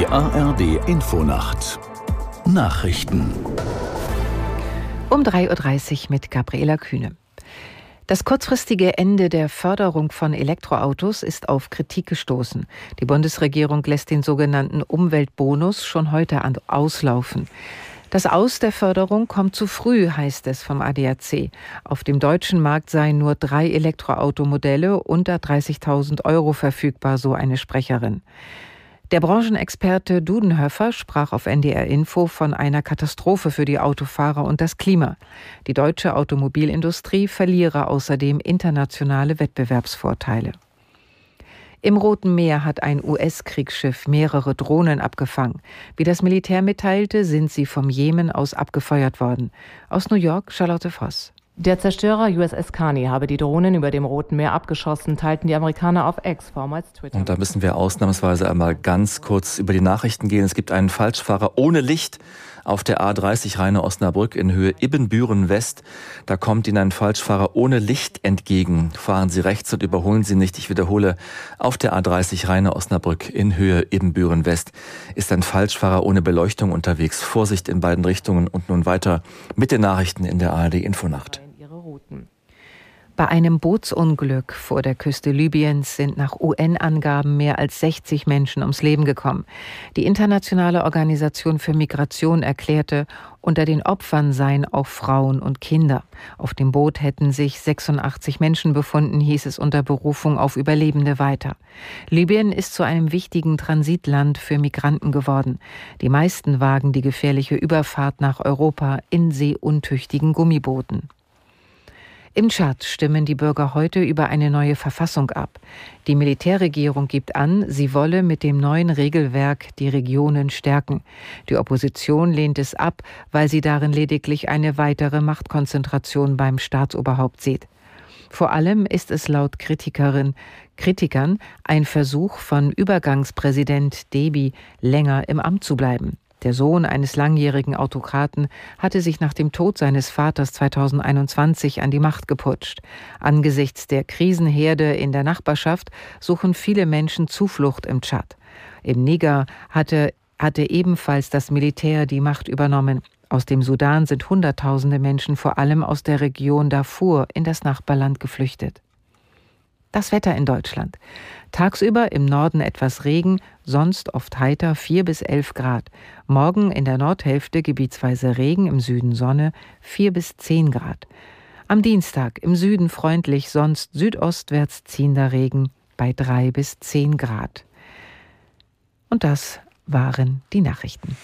ARD Infonacht Nachrichten um 3.30 Uhr mit Gabriela Kühne. Das kurzfristige Ende der Förderung von Elektroautos ist auf Kritik gestoßen. Die Bundesregierung lässt den sogenannten Umweltbonus schon heute auslaufen. Das Aus der Förderung kommt zu früh, heißt es vom ADAC. Auf dem deutschen Markt seien nur drei Elektroautomodelle unter 30.000 Euro verfügbar, so eine Sprecherin. Der Branchenexperte Dudenhöfer sprach auf NDR Info von einer Katastrophe für die Autofahrer und das Klima. Die deutsche Automobilindustrie verliere außerdem internationale Wettbewerbsvorteile. Im Roten Meer hat ein US-Kriegsschiff mehrere Drohnen abgefangen. Wie das Militär mitteilte, sind sie vom Jemen aus abgefeuert worden. Aus New York Charlotte Voss. Der Zerstörer USS Carney habe die Drohnen über dem Roten Meer abgeschossen, teilten die Amerikaner auf X, vormals Twitter. Und da müssen wir ausnahmsweise einmal ganz kurz über die Nachrichten gehen. Es gibt einen Falschfahrer ohne Licht auf der A30 Rheine-Osnabrück in Höhe Ibbenbüren West. Da kommt Ihnen ein Falschfahrer ohne Licht entgegen. Fahren Sie rechts und überholen Sie nicht. Ich wiederhole, auf der A30 Rheine-Osnabrück in Höhe Ibbenbüren West ist ein Falschfahrer ohne Beleuchtung unterwegs. Vorsicht in beiden Richtungen und nun weiter mit den Nachrichten in der ARD Infonacht. Bei einem Bootsunglück vor der Küste Libyens sind nach UN-Angaben mehr als 60 Menschen ums Leben gekommen. Die Internationale Organisation für Migration erklärte, unter den Opfern seien auch Frauen und Kinder. Auf dem Boot hätten sich 86 Menschen befunden, hieß es unter Berufung auf Überlebende weiter. Libyen ist zu einem wichtigen Transitland für Migranten geworden. Die meisten wagen die gefährliche Überfahrt nach Europa in seeuntüchtigen Gummibooten. Im Tschad stimmen die Bürger heute über eine neue Verfassung ab. Die Militärregierung gibt an, sie wolle mit dem neuen Regelwerk die Regionen stärken. Die Opposition lehnt es ab, weil sie darin lediglich eine weitere Machtkonzentration beim Staatsoberhaupt sieht. Vor allem ist es laut Kritikerin, Kritikern ein Versuch von Übergangspräsident Debi länger im Amt zu bleiben. Der Sohn eines langjährigen Autokraten hatte sich nach dem Tod seines Vaters 2021 an die Macht geputscht. Angesichts der Krisenherde in der Nachbarschaft suchen viele Menschen Zuflucht im Tschad. Im Niger hatte, hatte ebenfalls das Militär die Macht übernommen. Aus dem Sudan sind Hunderttausende Menschen vor allem aus der Region Darfur in das Nachbarland geflüchtet. Das Wetter in Deutschland. Tagsüber im Norden etwas Regen, sonst oft heiter 4 bis 11 Grad. Morgen in der Nordhälfte gebietsweise Regen, im Süden Sonne 4 bis 10 Grad. Am Dienstag im Süden freundlich, sonst südostwärts ziehender Regen bei 3 bis 10 Grad. Und das waren die Nachrichten.